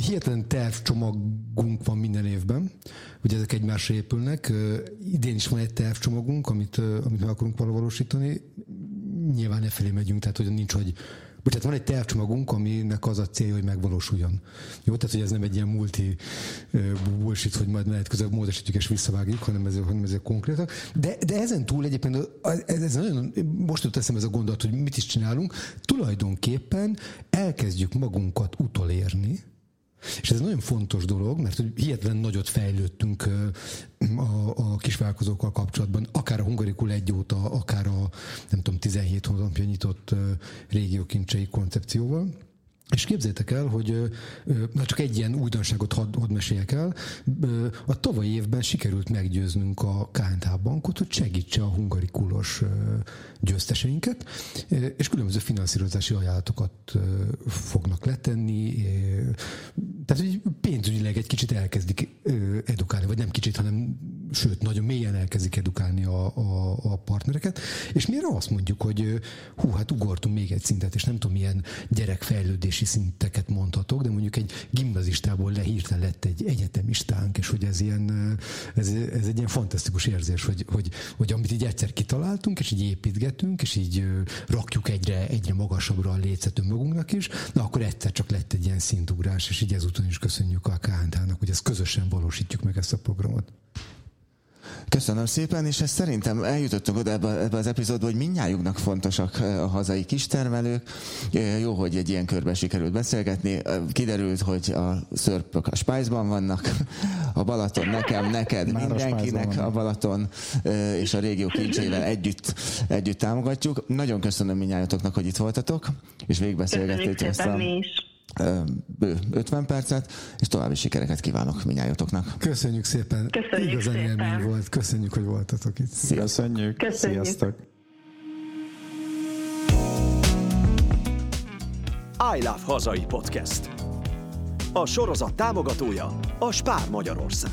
hihetetlen tervcsomagunk van minden évben. Ugye ezek egymásra épülnek. Idén is van egy tervcsomagunk, amit, amit meg akarunk valósítani. Nyilván e felé megyünk, tehát hogy nincs, hogy Bocsánat, van egy tervcsomagunk, aminek az a célja, hogy megvalósuljon. Jó, tehát hogy ez nem egy ilyen multi bullshit, hogy majd lehet közben módosítjuk és visszavágjuk, hanem ez, hanem ez konkrétak. De, de ezen túl egyébként ez, ez nagyon, most jut eszem ez a gondolat, hogy mit is csinálunk, tulajdonképpen elkezdjük magunkat utolérni, és ez nagyon fontos dolog, mert hogy hihetetlen nagyot fejlődtünk a, a kisvállalkozókkal kapcsolatban, akár a Hungarikul egy óta, akár a nem tudom, 17 hónapja nyitott régiókincsei koncepcióval. És képzétek el, hogy na csak egy ilyen újdonságot hadd had meséljek el. A tavalyi évben sikerült meggyőznünk a KNH bankot, hogy segítse a hungarikulos győzteseinket, és különböző finanszírozási ajánlatokat fognak letenni. Tehát, hogy pénzügyileg egy kicsit elkezdik edukálni, vagy nem kicsit, hanem sőt, nagyon mélyen elkezdik edukálni a, a, a partnereket. És mire azt mondjuk, hogy hú, hát ugortunk még egy szintet, és nem tudom, milyen gyerekfejlődési szinteket mondhatok, de mondjuk egy gimnazistából lehírta lett egy egyetemistánk, és hogy ez ilyen, ez, ez egy ilyen fantasztikus érzés, hogy, hogy, hogy amit így egyszer kitaláltunk, és így építgetünk, és így rakjuk egyre, egyre magasabbra a lécet önmagunknak is, na akkor egyszer csak lett egy ilyen szintugrás, és így ezúton is köszönjük a KNT-nak, hogy ezt közösen valósítjuk meg ezt a programot.
Köszönöm szépen, és ezt szerintem eljutottunk oda ebbe, ebbe az epizódba, hogy mindnyájunknak fontosak a hazai kistermelők. Jó, hogy egy ilyen körben sikerült beszélgetni. Kiderült, hogy a szörpök a Spice-ban vannak, a Balaton nekem, neked, Már mindenkinek a, a Balaton és a régió kincseivel együtt, együtt támogatjuk. Nagyon köszönöm mindnyájatoknak, hogy itt voltatok, és végigbeszélgettétek ezt a bő 50 percet, és további sikereket kívánok minnyájatoknak.
Köszönjük szépen.
Köszönjük Igazán szépen. élmény
volt. Köszönjük, hogy voltatok itt.
Szia. Köszönjük. Köszönjük. Sziasztok.
I Love Hazai Podcast. A sorozat támogatója a Spár Magyarország.